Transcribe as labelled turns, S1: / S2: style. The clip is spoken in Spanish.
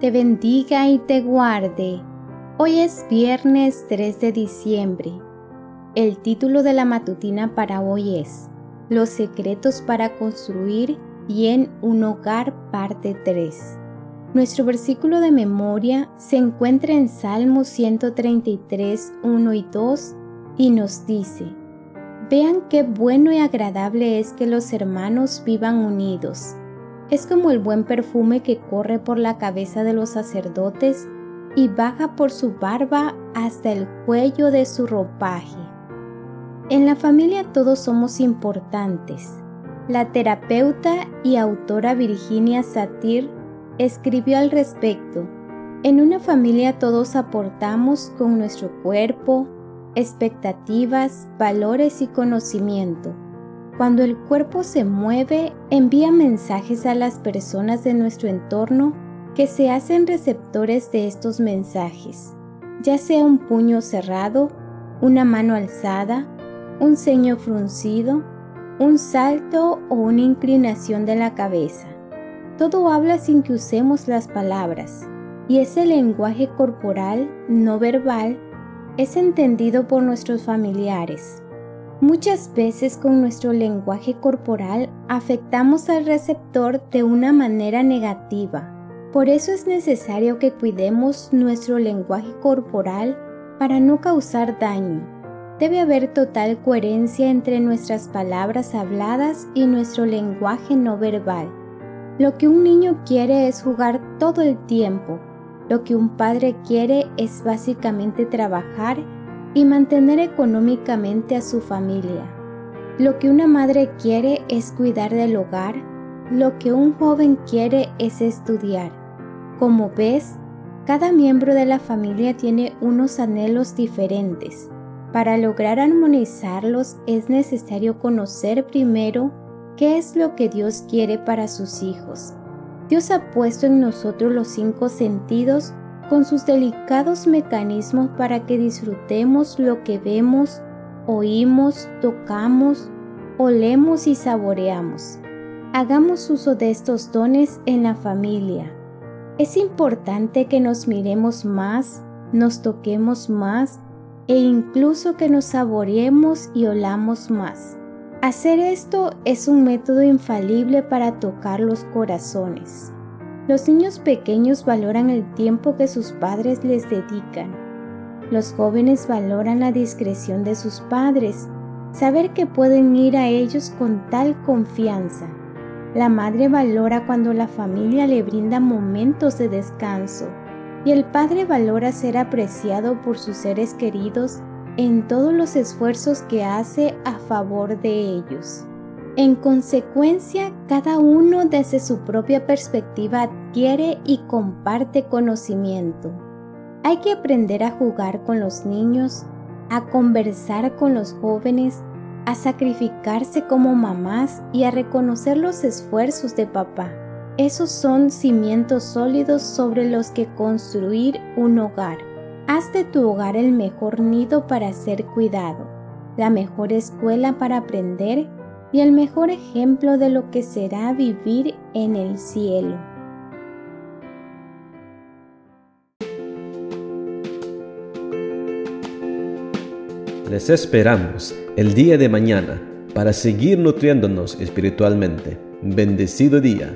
S1: te bendiga y te guarde. Hoy es viernes 3 de diciembre. El título de la matutina para hoy es Los secretos para construir bien un hogar parte 3. Nuestro versículo de memoria se encuentra en Salmo 133, 1 y 2 y nos dice, Vean qué bueno y agradable es que los hermanos vivan unidos. Es como el buen perfume que corre por la cabeza de los sacerdotes y baja por su barba hasta el cuello de su ropaje. En la familia todos somos importantes. La terapeuta y autora Virginia Satir escribió al respecto. En una familia todos aportamos con nuestro cuerpo, expectativas, valores y conocimiento. Cuando el cuerpo se mueve, envía mensajes a las personas de nuestro entorno que se hacen receptores de estos mensajes, ya sea un puño cerrado, una mano alzada, un ceño fruncido, un salto o una inclinación de la cabeza. Todo habla sin que usemos las palabras, y ese lenguaje corporal no verbal es entendido por nuestros familiares. Muchas veces con nuestro lenguaje corporal afectamos al receptor de una manera negativa. Por eso es necesario que cuidemos nuestro lenguaje corporal para no causar daño. Debe haber total coherencia entre nuestras palabras habladas y nuestro lenguaje no verbal. Lo que un niño quiere es jugar todo el tiempo, lo que un padre quiere es básicamente trabajar y mantener económicamente a su familia. Lo que una madre quiere es cuidar del hogar. Lo que un joven quiere es estudiar. Como ves, cada miembro de la familia tiene unos anhelos diferentes. Para lograr armonizarlos es necesario conocer primero qué es lo que Dios quiere para sus hijos Dios ha puesto en nosotros los cinco sentidos con sus delicados mecanismos para que disfrutemos lo que vemos, oímos, tocamos, olemos y saboreamos. Hagamos uso de estos dones en la familia. Es importante que nos miremos más, nos toquemos más e incluso que nos saboreemos y olamos más. Hacer esto es un método infalible para tocar los corazones. Los niños pequeños valoran el tiempo que sus padres les dedican. Los jóvenes valoran la discreción de sus padres, saber que pueden ir a ellos con tal confianza. La madre valora cuando la familia le brinda momentos de descanso y el padre valora ser apreciado por sus seres queridos en todos los esfuerzos que hace a favor de ellos. En consecuencia, cada uno desde su propia perspectiva adquiere y comparte conocimiento. Hay que aprender a jugar con los niños, a conversar con los jóvenes, a sacrificarse como mamás y a reconocer los esfuerzos de papá. Esos son cimientos sólidos sobre los que construir un hogar. Haz de tu hogar el mejor nido para ser cuidado, la mejor escuela para aprender y el mejor ejemplo de lo que será vivir en el cielo.
S2: Les esperamos el día de mañana para seguir nutriéndonos espiritualmente. Bendecido día.